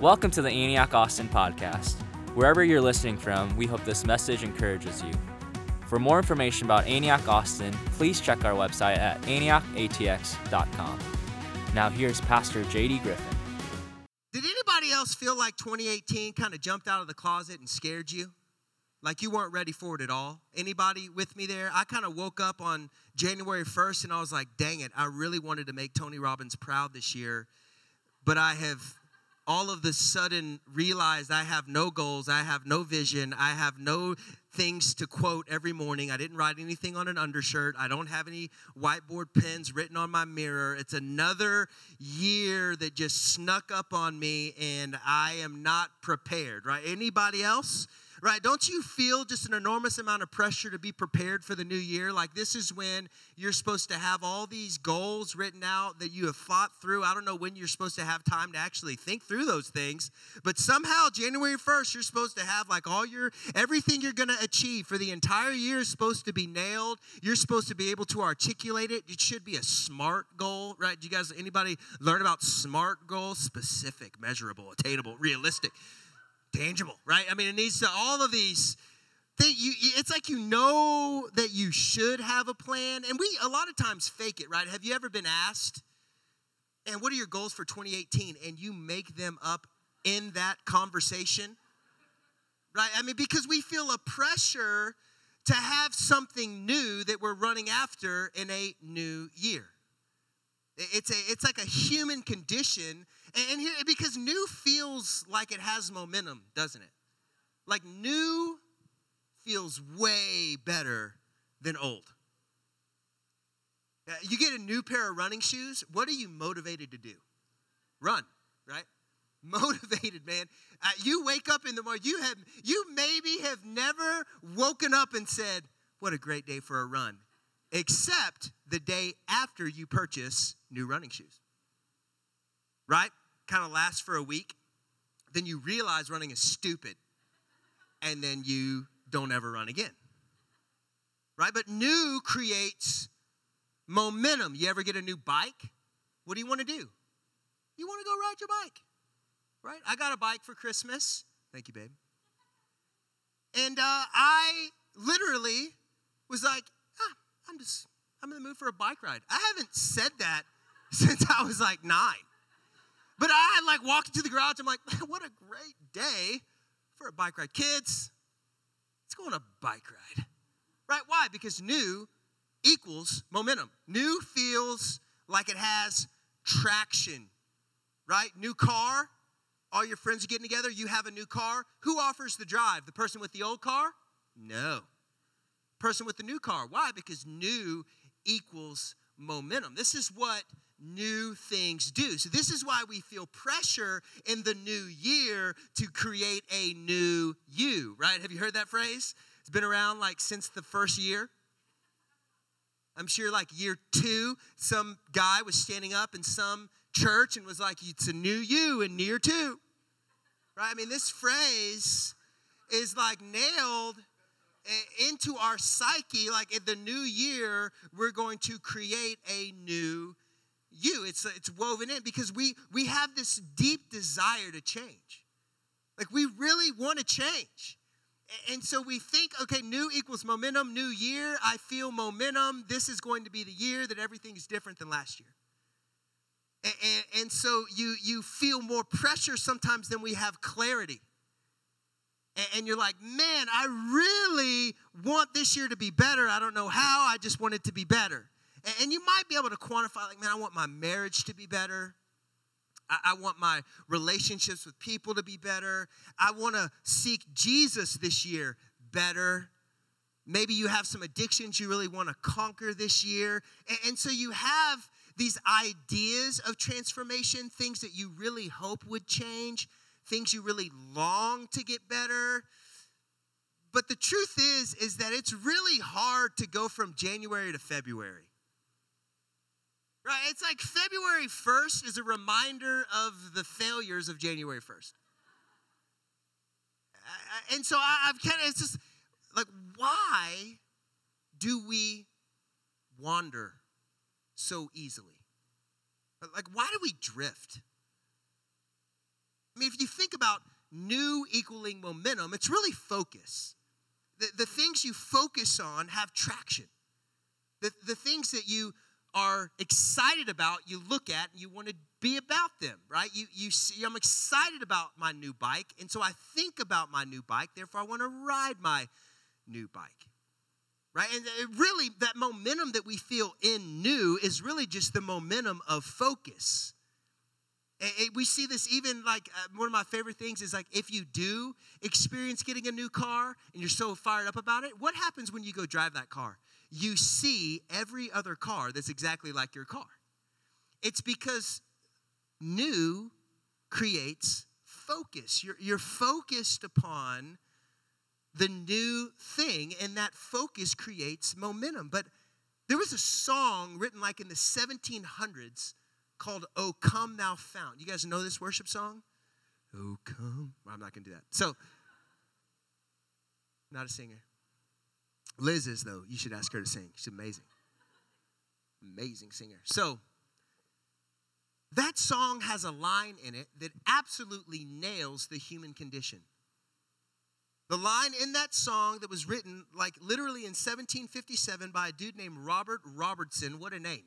Welcome to the Antioch Austin podcast. Wherever you're listening from, we hope this message encourages you. For more information about Antioch Austin, please check our website at antiochatx.com. Now here's Pastor JD Griffin. Did anybody else feel like 2018 kind of jumped out of the closet and scared you? Like you weren't ready for it at all? Anybody with me there? I kind of woke up on January 1st and I was like, dang it, I really wanted to make Tony Robbins proud this year, but I have all of the sudden realized I have no goals, I have no vision, I have no things to quote every morning. I didn't write anything on an undershirt. I don't have any whiteboard pens written on my mirror. It's another year that just snuck up on me and I am not prepared, right? Anybody else? Right? Don't you feel just an enormous amount of pressure to be prepared for the new year? Like, this is when you're supposed to have all these goals written out that you have fought through. I don't know when you're supposed to have time to actually think through those things, but somehow January 1st, you're supposed to have like all your, everything you're going to achieve for the entire year is supposed to be nailed. You're supposed to be able to articulate it. It should be a SMART goal, right? Do you guys, anybody learn about SMART goals? Specific, measurable, attainable, realistic tangible, right? I mean, it needs to, all of these things, you, it's like you know that you should have a plan. And we, a lot of times, fake it, right? Have you ever been asked, and what are your goals for 2018? And you make them up in that conversation, right? I mean, because we feel a pressure to have something new that we're running after in a new year. It's, a, it's like a human condition and here, because new feels like it has momentum, doesn't it? Like new feels way better than old. You get a new pair of running shoes, what are you motivated to do? Run, right? Motivated, man. Uh, you wake up in the morning, you have you maybe have never woken up and said, "What a great day for a run." Except the day after you purchase new running shoes. Right? Kind of lasts for a week, then you realize running is stupid, and then you don't ever run again. Right? But new creates momentum. You ever get a new bike? What do you want to do? You want to go ride your bike. Right? I got a bike for Christmas. Thank you, babe. And uh, I literally was like, ah, I'm just, I'm in the mood for a bike ride. I haven't said that since I was like nine. But I like walked into the garage. I'm like, what a great day for a bike ride. Kids, let's go on a bike ride. Right? Why? Because new equals momentum. New feels like it has traction. Right? New car. All your friends are getting together. You have a new car. Who offers the drive? The person with the old car? No. Person with the new car. Why? Because new equals momentum. This is what new things do. So, this is why we feel pressure in the new year to create a new you, right? Have you heard that phrase? It's been around like since the first year. I'm sure, like year two, some guy was standing up in some church and was like, It's a new you in year two, right? I mean, this phrase is like nailed into our psyche like in the new year we're going to create a new you. It's, it's woven in because we, we have this deep desire to change. Like we really want to change. And so we think, okay, new equals momentum, new year. I feel momentum. This is going to be the year that everything is different than last year. And, and, and so you, you feel more pressure sometimes than we have clarity. And, and you're like, man, I really want this year to be better. I don't know how, I just want it to be better. And you might be able to quantify, like, man, I want my marriage to be better. I, want my relationships with people to be better. I want to seek Jesus this year better. Maybe you have some addictions you really want to conquer this year. And, so you have these ideas of transformation, things that you really hope would change, things you really long to get better. But the truth is is that it's really hard to go from January to February. Right? It's like February 1st is a reminder of the failures of January 1st. And so I, have kind of, it's just like, why do we wander so easily? Like, why do we drift? I mean, if you think about new equaling momentum, it's really focus. The, the things you focus on have traction. The, the things that you are excited about, you look at and you want to be about them, right? You, you see, I'm excited about my new bike, and so I think about my new bike, therefore I want to ride my new bike. Right? And it really, that momentum that we feel in new is really just the momentum of focus. We see this even like uh, one of my favorite things is like if you do experience getting a new car and you're so fired up about it, what happens when you go drive that car? You see every other car that's exactly like your car. It's because new creates focus. You're, you're focused upon the new thing, and that focus creates momentum. But there was a song written like in the 1700s called Oh Come Thou Fount. You guys know this worship song? Oh come. Well, I'm not going to do that. So, not a singer. Liz is, though. You should ask her to sing. She's amazing. Amazing singer. So, that song has a line in it that absolutely nails the human condition. The line in that song that was written like literally in 1757 by a dude named Robert Robertson. What a name.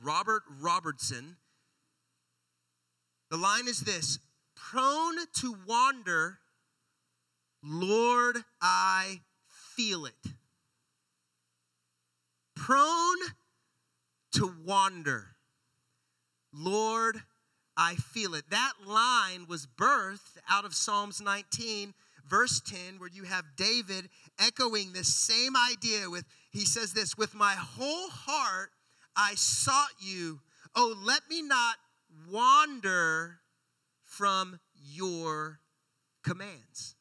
Robert Robertson. The line is this prone to wander, Lord, I feel it. Prone to wander, Lord, I feel it. That line was birthed out of Psalms 19 verse 10 where you have David echoing this same idea with he says this with my whole heart I sought you oh let me not wander from your commands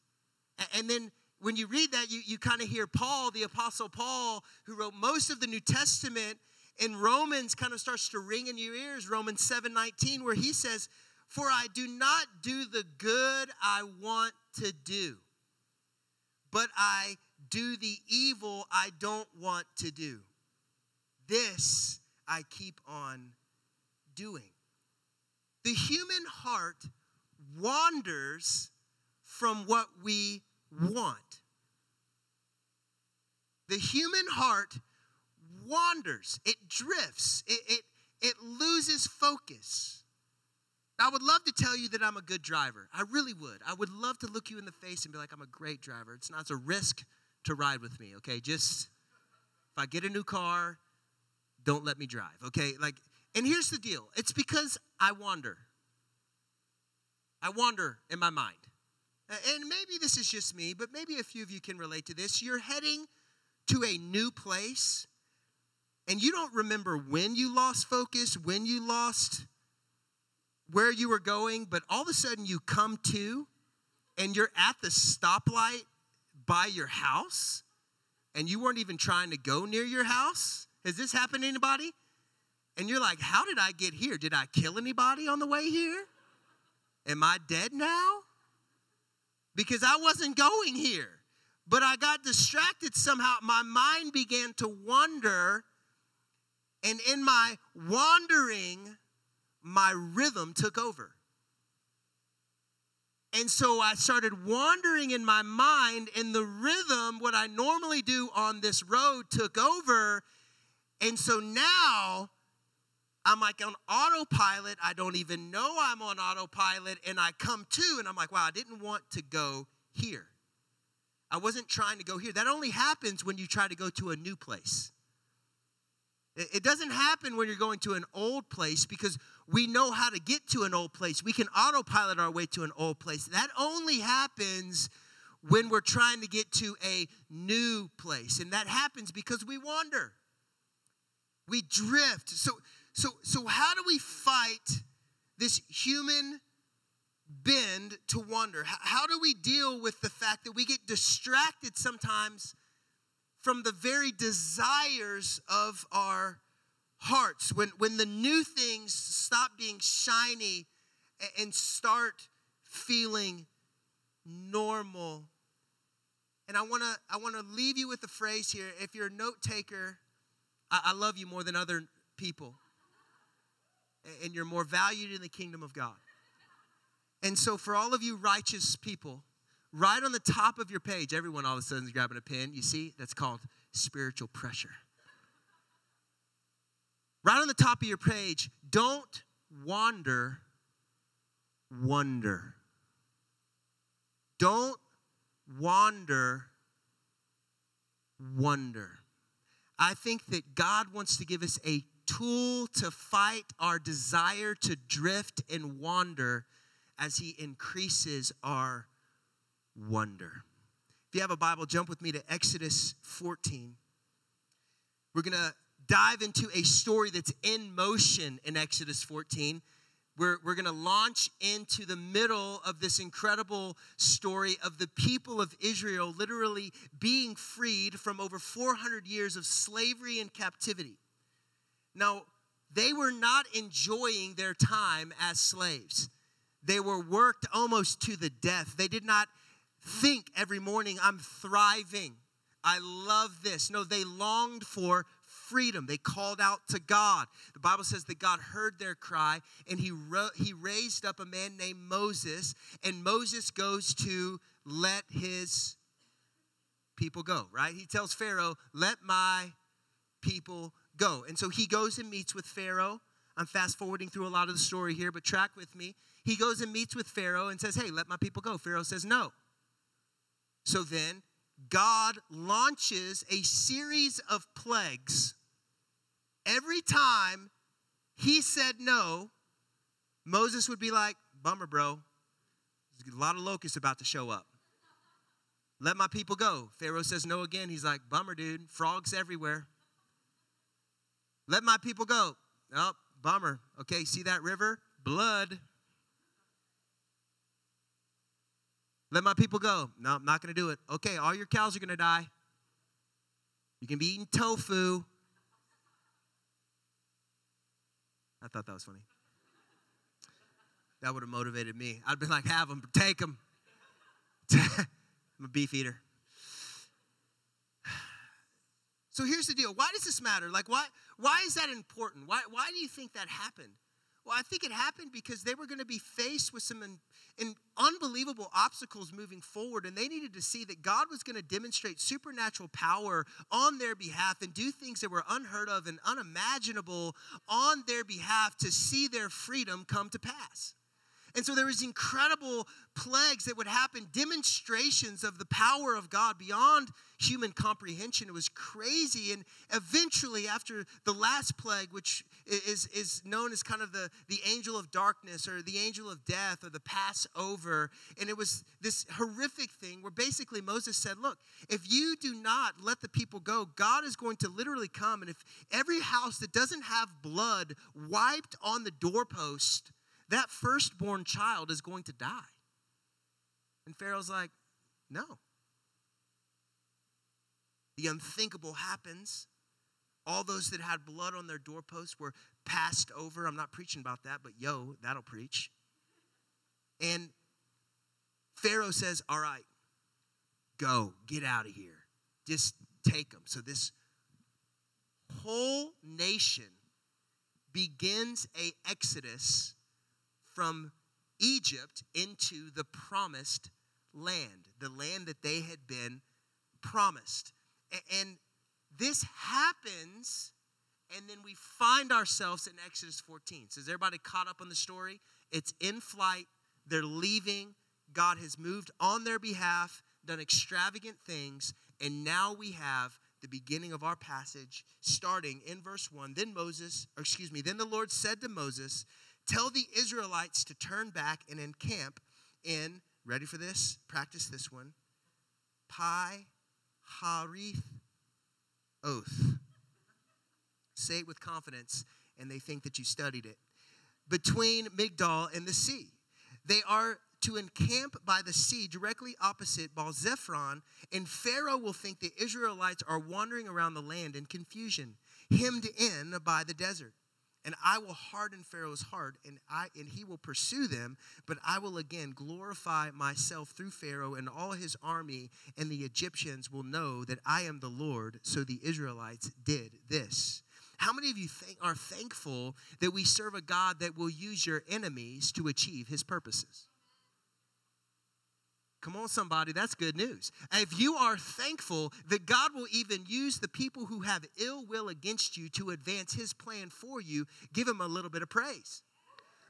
and then when you read that you, you kind of hear Paul the apostle Paul who wrote most of the New Testament in Romans kind of starts to ring in your ears Romans 7 19 where he says for I do not do the good I want to do, but I do the evil I don't want to do. This I keep on doing. The human heart wanders from what we want. The human heart wanders, it drifts, it, it, it loses focus. I would love to tell you that I'm a good driver. I really would. I would love to look you in the face and be like, I'm a great driver. It's not it's a risk to ride with me, okay? Just if I get a new car, don't let me drive, okay? Like, and here's the deal it's because I wander. I wander in my mind. And maybe this is just me, but maybe a few of you can relate to this. You're heading to a new place, and you don't remember when you lost focus, when you lost where you were going, but all of a sudden you come to and you're at the stoplight by your house and you weren't even trying to go near your house? Has this happened to anybody? And you're like, how did I get here? Did I kill anybody on the way here? Am I dead now? Because I wasn't going here. But I got distracted somehow. My mind began to wander. And in my wandering, my rhythm took over. And so I started wandering in my mind, and the rhythm, what I normally do on this road, took over. And so now I'm like on autopilot. I don't even know I'm on autopilot. And I come to, and I'm like, wow, I didn't want to go here. I wasn't trying to go here. That only happens when you try to go to a new place. It doesn't happen when you're going to an old place because we know how to get to an old place. We can autopilot our way to an old place. That only happens when we're trying to get to a new place. And that happens because we wander. We drift. So so so how do we fight this human bend to wander? How do we deal with the fact that we get distracted sometimes from the very desires of our hearts. When, when the new things stop being shiny and start feeling normal. And I want to I want to leave you with a phrase here. If you're a note taker, I, I love you more than other people. And you're more valued in the kingdom of God. And so, for all of you righteous people, right on the top of your page, everyone all of a sudden is grabbing a pen. You see, that's called spiritual pressure. Right on the top of your page, don't wander, wonder. Don't wander, wonder. I think that God wants to give us a tool to fight our desire to drift and wander as He increases our wonder. If you have a Bible, jump with me to Exodus 14. We're going to dive into a story that's in motion in Exodus 14. We're, we're going to launch into the middle of this incredible story of the people of Israel literally being freed from over 400 years of slavery and captivity. Now, they were not enjoying their time as slaves. They were worked almost to the death. They did not think every morning, I'm thriving. I love this. No, they longed for freedom. They called out to God. The Bible says that God heard their cry and he, ro- he raised up a man named Moses, and Moses goes to let his people go, right? He tells Pharaoh, Let my people go. And so he goes and meets with Pharaoh. I'm fast forwarding through a lot of the story here, but track with me. He goes and meets with Pharaoh and says, Hey, let my people go. Pharaoh says, No. So then God launches a series of plagues. Every time he said no, Moses would be like, Bummer, bro. There's a lot of locusts about to show up. Let my people go. Pharaoh says no again. He's like, Bummer, dude. Frogs everywhere. Let my people go. Oh, bummer. Okay, see that river? Blood. Let my people go. No, I'm not going to do it. Okay, all your cows are going to die. You can be eating tofu. I thought that was funny. That would have motivated me. I'd been like, have them, take them. I'm a beef eater. So here's the deal. Why does this matter? Like, why, why is that important? Why, why do you think that happened? Well, I think it happened because they were going to be faced with some in, in unbelievable obstacles moving forward, and they needed to see that God was going to demonstrate supernatural power on their behalf and do things that were unheard of and unimaginable on their behalf to see their freedom come to pass. And so there was incredible plagues that would happen, demonstrations of the power of God beyond human comprehension. It was crazy. And eventually, after the last plague, which is, is known as kind of the, the angel of darkness or the angel of death or the Passover, and it was this horrific thing where basically Moses said, Look, if you do not let the people go, God is going to literally come. And if every house that doesn't have blood wiped on the doorpost, that firstborn child is going to die. And Pharaoh's like, no. The unthinkable happens. All those that had blood on their doorposts were passed over. I'm not preaching about that, but yo, that'll preach. And Pharaoh says, All right, go, get out of here. Just take them. So this whole nation begins a exodus from Egypt into the promised land, the land that they had been promised. And this happens, and then we find ourselves in Exodus 14. So, is everybody caught up on the story? It's in flight, they're leaving. God has moved on their behalf, done extravagant things, and now we have the beginning of our passage starting in verse 1. Then Moses, excuse me, then the Lord said to Moses, Tell the Israelites to turn back and encamp in, ready for this? Practice this one. Pi Harith Oath. Say it with confidence, and they think that you studied it. Between Migdol and the sea. They are to encamp by the sea directly opposite Baal Zephon, and Pharaoh will think the Israelites are wandering around the land in confusion, hemmed in by the desert and I will harden Pharaoh's heart, and I and he will pursue them, but I will again glorify myself through Pharaoh and all his army, and the Egyptians will know that I am the Lord. So the Israelites did this. How many of you think, are thankful that we serve a God that will use your enemies to achieve his purposes? Come on, somebody, that's good news. If you are thankful that God will even use the people who have ill will against you to advance his plan for you, give him a little bit of praise.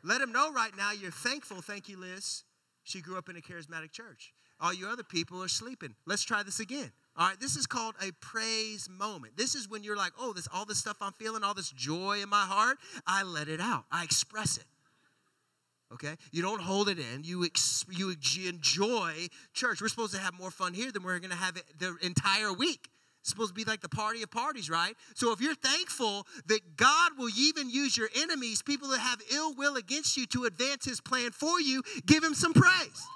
Let him know right now you're thankful. Thank you, Liz. She grew up in a charismatic church. All you other people are sleeping. Let's try this again. All right, this is called a praise moment. This is when you're like, oh, this all this stuff I'm feeling, all this joy in my heart, I let it out. I express it. Okay? You don't hold it in. You ex- you enjoy church. We're supposed to have more fun here than we're going to have it the entire week. It's supposed to be like the party of parties, right? So if you're thankful that God will even use your enemies, people that have ill will against you to advance his plan for you, give him some praise.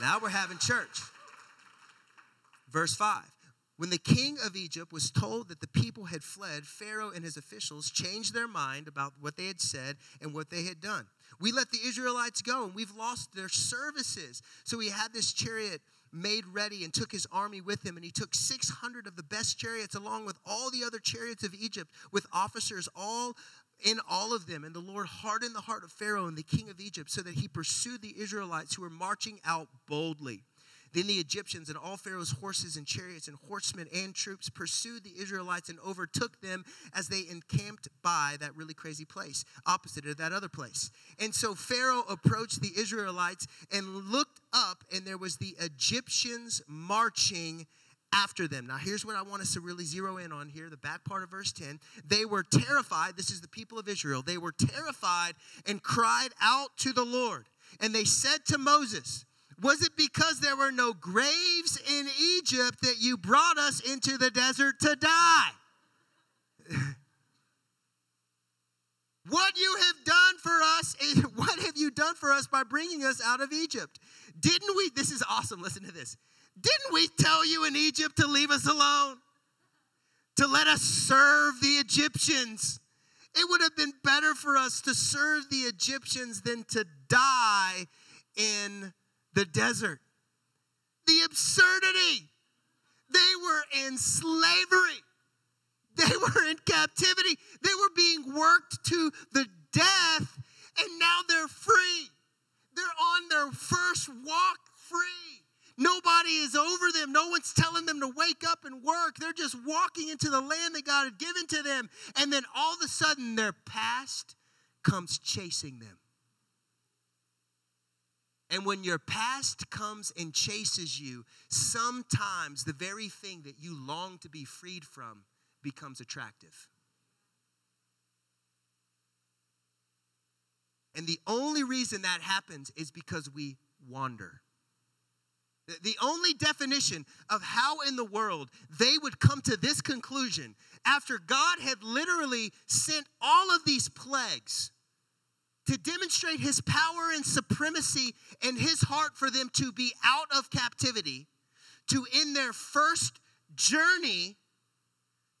Now we're having church. Verse 5. When the king of Egypt was told that the people had fled, Pharaoh and his officials changed their mind about what they had said and what they had done. We let the Israelites go and we've lost their services. So he had this chariot made ready and took his army with him. And he took 600 of the best chariots along with all the other chariots of Egypt with officers all in all of them. And the Lord hardened the heart of Pharaoh and the king of Egypt so that he pursued the Israelites who were marching out boldly. Then the Egyptians and all Pharaoh's horses and chariots and horsemen and troops pursued the Israelites and overtook them as they encamped by that really crazy place, opposite of that other place. And so Pharaoh approached the Israelites and looked up, and there was the Egyptians marching after them. Now, here's what I want us to really zero in on here the back part of verse 10. They were terrified. This is the people of Israel. They were terrified and cried out to the Lord. And they said to Moses, was it because there were no graves in Egypt that you brought us into the desert to die? what you have done for us is what have you done for us by bringing us out of Egypt? Didn't we? This is awesome. Listen to this. Didn't we tell you in Egypt to leave us alone? To let us serve the Egyptians? It would have been better for us to serve the Egyptians than to die in the desert. The absurdity. They were in slavery. They were in captivity. They were being worked to the death, and now they're free. They're on their first walk free. Nobody is over them. No one's telling them to wake up and work. They're just walking into the land that God had given to them. And then all of a sudden, their past comes chasing them. And when your past comes and chases you, sometimes the very thing that you long to be freed from becomes attractive. And the only reason that happens is because we wander. The only definition of how in the world they would come to this conclusion after God had literally sent all of these plagues to demonstrate his power and supremacy and his heart for them to be out of captivity, to in their first journey,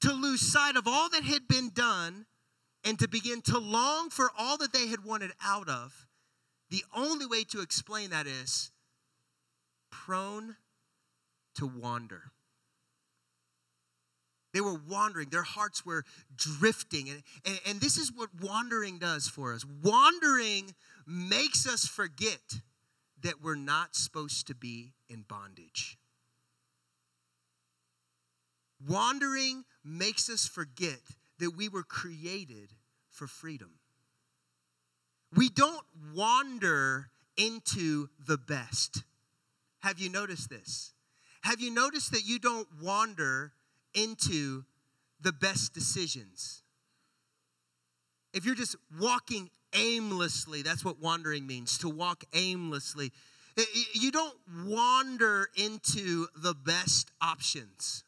to lose sight of all that had been done and to begin to long for all that they had wanted out of. The only way to explain that is prone to wander. They were wandering, their hearts were drifting. And, and, and, this is what wandering does for us wandering makes us forget that we're not supposed to be in bondage. Wandering makes us forget that we were created for freedom. We don't wander into the best. Have you noticed this? Have you noticed that you don't wander into the best decisions. If you're just walking aimlessly, that's what wandering means to walk aimlessly. You don't wander into the best options.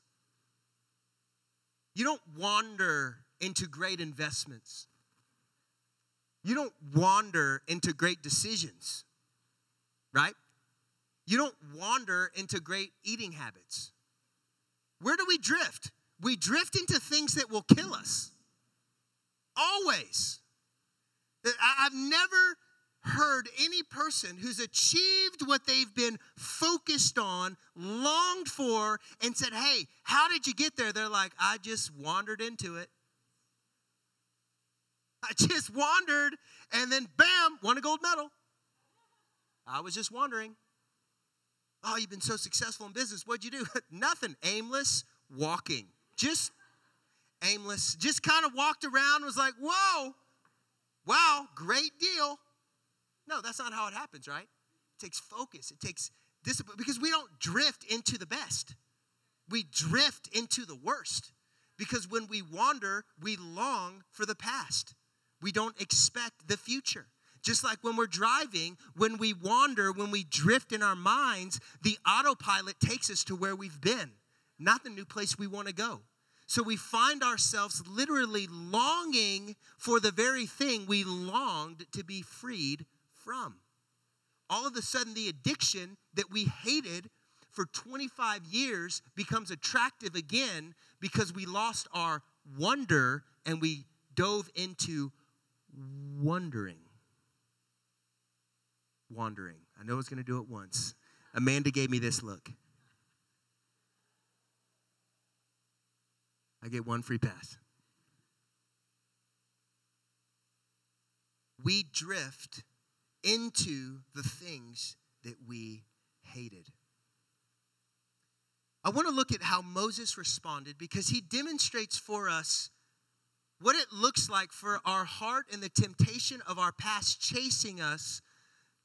You don't wander into great investments. You don't wander into great decisions, right? You don't wander into great eating habits. Where do we drift? We drift into things that will kill us. Always. I've never heard any person who's achieved what they've been focused on, longed for, and said, Hey, how did you get there? They're like, I just wandered into it. I just wandered, and then bam, won a gold medal. I was just wondering. Oh, you've been so successful in business. What'd you do? Nothing. Aimless walking. Just aimless. Just kind of walked around, was like, whoa, wow, great deal. No, that's not how it happens, right? It takes focus, it takes discipline, because we don't drift into the best. We drift into the worst. Because when we wander, we long for the past. We don't expect the future. Just like when we're driving, when we wander, when we drift in our minds, the autopilot takes us to where we've been, not the new place we want to go. So we find ourselves literally longing for the very thing we longed to be freed from. All of a sudden, the addiction that we hated for 25 years becomes attractive again because we lost our wonder and we dove into wondering. Wandering. I know I was going to do it once. Amanda gave me this look. I get one free pass. We drift into the things that we hated. I want to look at how Moses responded because he demonstrates for us what it looks like for our heart and the temptation of our past chasing us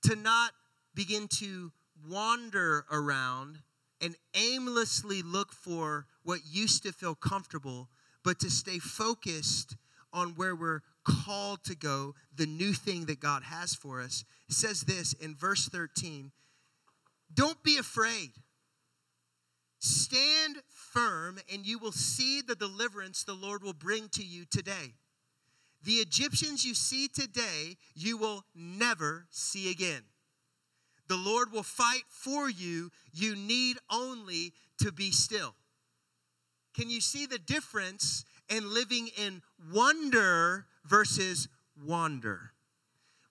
to not begin to wander around and aimlessly look for what used to feel comfortable, but to stay focused on where we're called to go, the new thing that God has for us. It says this in verse 13 Don't be afraid. Stand firm, and you will see the deliverance the Lord will bring to you today. The Egyptians you see today, you will never see again. The Lord will fight for you. You need only to be still. Can you see the difference in living in wonder versus wander?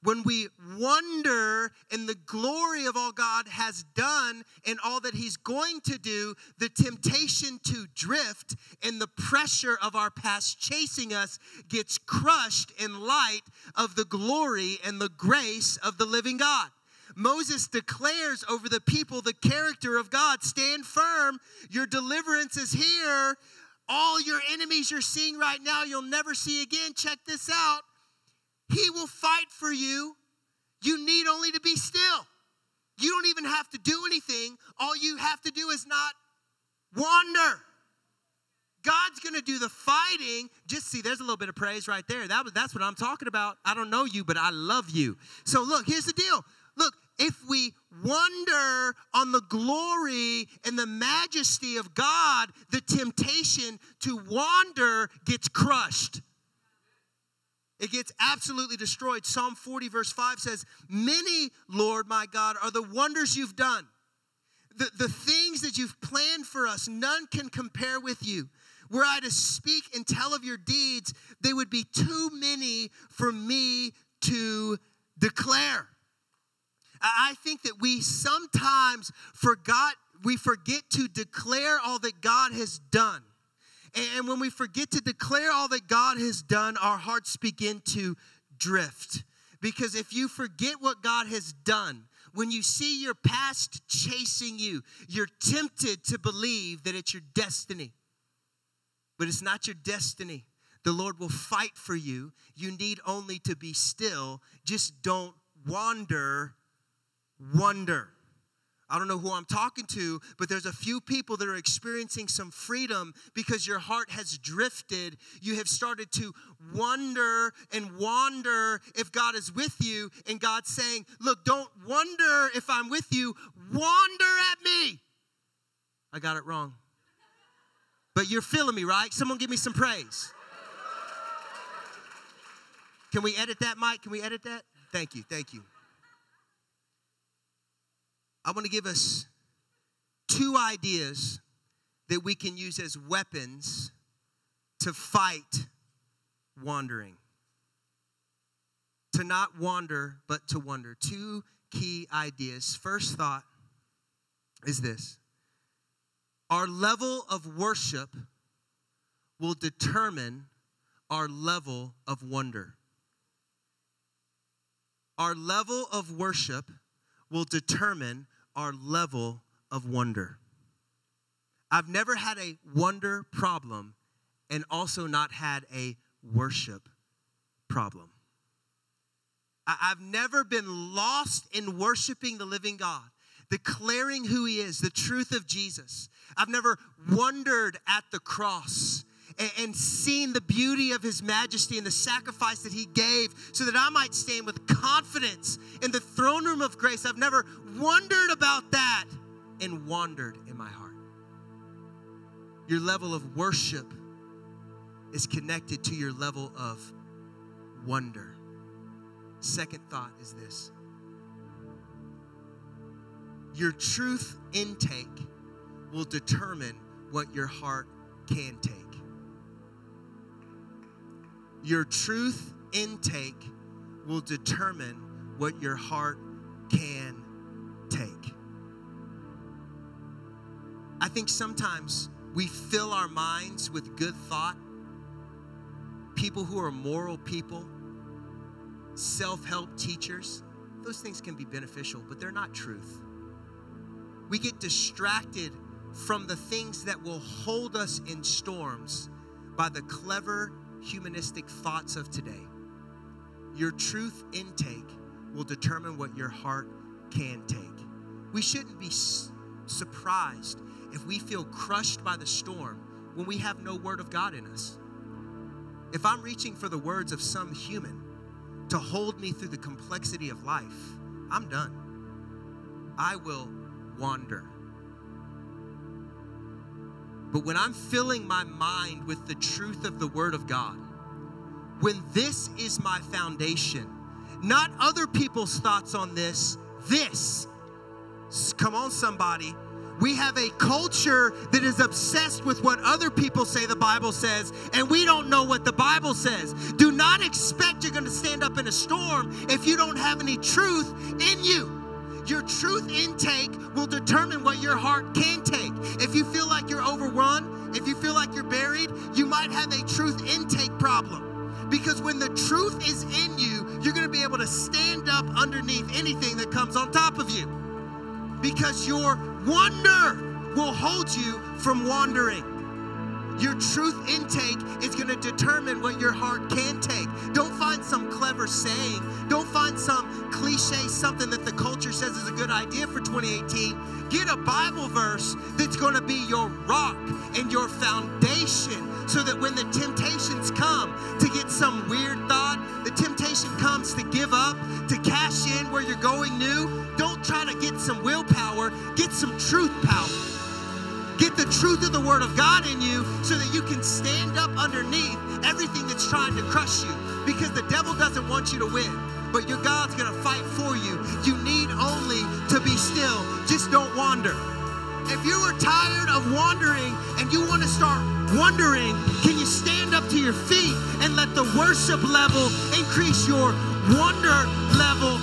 When we wonder in the glory of all God has done and all that He's going to do, the temptation to drift and the pressure of our past chasing us gets crushed in light of the glory and the grace of the living God. Moses declares over the people the character of God stand firm, your deliverance is here. All your enemies you're seeing right now, you'll never see again. Check this out he will fight for you. You need only to be still. You don't even have to do anything. All you have to do is not wander. God's going to do the fighting. Just see, there's a little bit of praise right there. That that's what I'm talking about. I don't know you, but I love you. So, look, here's the deal. Look, if we wonder on the glory and the majesty of God, the temptation to wander gets crushed. It gets absolutely destroyed. Psalm 40, verse 5 says, Many, Lord my God, are the wonders you've done. The, the things that you've planned for us, none can compare with you. Were I to speak and tell of your deeds, they would be too many for me to declare. I think that we sometimes forgot, we forget to declare all that God has done. And when we forget to declare all that God has done, our hearts begin to drift. Because if you forget what God has done, when you see your past chasing you, you're tempted to believe that it's your destiny. But it's not your destiny. The Lord will fight for you. You need only to be still. Just don't wander, wonder. I don't know who I'm talking to, but there's a few people that are experiencing some freedom because your heart has drifted. You have started to wonder and wander if God is with you, and God's saying, Look, don't wonder if I'm with you, wander at me. I got it wrong. But you're feeling me, right? Someone give me some praise. Can we edit that, Mike? Can we edit that? Thank you, thank you. I want to give us two ideas that we can use as weapons to fight wandering. To not wander, but to wonder. Two key ideas. First thought is this our level of worship will determine our level of wonder. Our level of worship will determine our level of wonder. I've never had a wonder problem and also not had a worship problem. I've never been lost in worshiping the living God, declaring who He is, the truth of Jesus. I've never wondered at the cross and, seen the beauty of His majesty and the sacrifice that He gave so that I might stand with confidence in the throne room of grace. I've never wondered about that and wandered in my heart. Your level of worship is connected to your level of wonder. Second thought is this your truth intake will determine what your heart can take. Your truth intake will determine what your heart can take. I think sometimes we fill our minds with good thought, people who are moral people, self help teachers. Those things can be beneficial, but they're not truth. We get distracted from the things that will hold us in storms by the clever humanistic thoughts of today. Your truth intake will determine what your heart can take. We shouldn't be surprised if we feel crushed by the storm when we have no word of God in us. If I'm reaching for the words of some human to hold me through the complexity of life, I'm done. I will wander. But when I'm filling my mind with the truth of the Word of God, when this is my foundation, not other people's thoughts on this, this, come on, somebody, we have a culture that is obsessed with what other people say the Bible says, and we don't know what the Bible says. Do not expect you're going to stand up in a storm if you don't have any truth in you. Your truth intake will determine what your heart can take. If you feel like you're overrun, if you feel like you're buried, you might have a truth intake problem. Because when the truth is in you, you're going to be able to stand up underneath anything that comes on top of you because your wonder will hold you from wandering. Your truth intake is going to determine what your heart can take. Don't find some clever saying. Don't find some cliche, something that the culture says is a good idea for 2018. Get a Bible verse that's going to be your rock and your foundation so that when the temptations come to get some weird thought, the temptation comes to give up, to cash in where you're going new, don't try to get some willpower, get some truth power. Get the truth of the Word of God in you so that you can stand up underneath everything that's trying to crush you. Because the devil doesn't want you to win, but your God's going to fight for you. You need only to be still. Just don't wander. If you are tired of wandering and you want to start wondering, can you stand up to your feet and let the worship level increase your wonder level